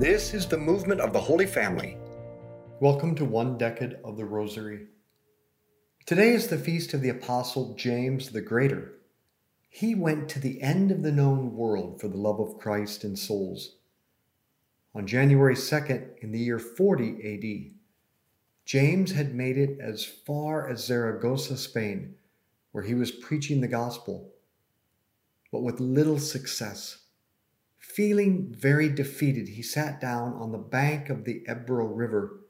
This is the movement of the Holy Family. Welcome to One Decade of the Rosary. Today is the feast of the Apostle James the Greater. He went to the end of the known world for the love of Christ and souls. On January 2nd, in the year 40 AD, James had made it as far as Zaragoza, Spain, where he was preaching the gospel, but with little success. Feeling very defeated, he sat down on the bank of the Ebro River,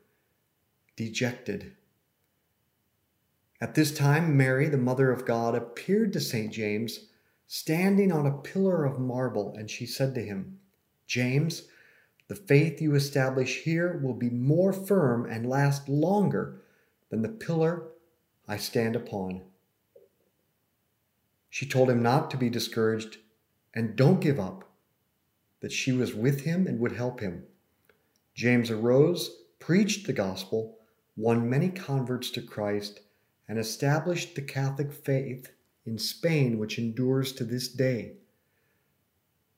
dejected. At this time, Mary, the Mother of God, appeared to St. James standing on a pillar of marble, and she said to him, James, the faith you establish here will be more firm and last longer than the pillar I stand upon. She told him not to be discouraged and don't give up, that she was with him and would help him. James arose, preached the gospel, won many converts to Christ, and established the Catholic faith in Spain, which endures to this day.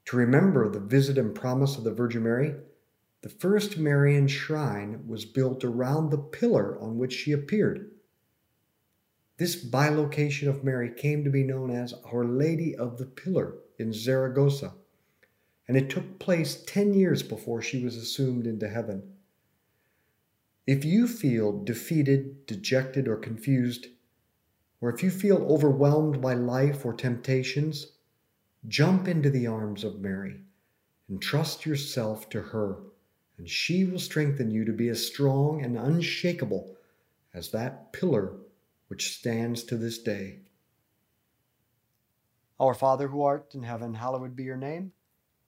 To remember the visit and promise of the Virgin Mary, the first Marian shrine was built around the pillar on which she appeared. This bilocation of Mary came to be known as Our Lady of the Pillar in Zaragoza, and it took place 10 years before she was assumed into heaven. If you feel defeated, dejected, or confused, or if you feel overwhelmed by life or temptations, jump into the arms of Mary and trust yourself to her, and she will strengthen you to be as strong and unshakable as that pillar which stands to this day. Our Father who art in heaven, hallowed be your name.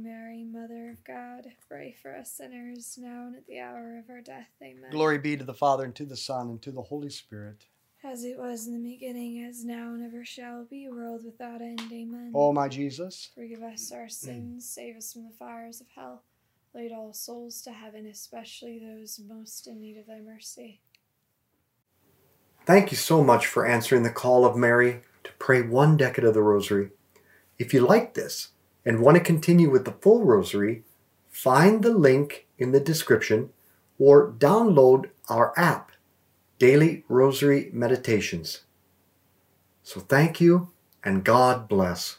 Mary, Mother of God, pray for us sinners, now and at the hour of our death. Amen. Glory be to the Father, and to the Son, and to the Holy Spirit. As it was in the beginning, as now, and ever shall be, world without end. Amen. O my Jesus, Forgive us our sins, save us from the fires of hell. Lead all souls to heaven, especially those most in need of thy mercy. Thank you so much for answering the call of Mary to pray one decade of the Rosary. If you like this, and want to continue with the full rosary, find the link in the description or download our app, Daily Rosary Meditations. So thank you and God bless.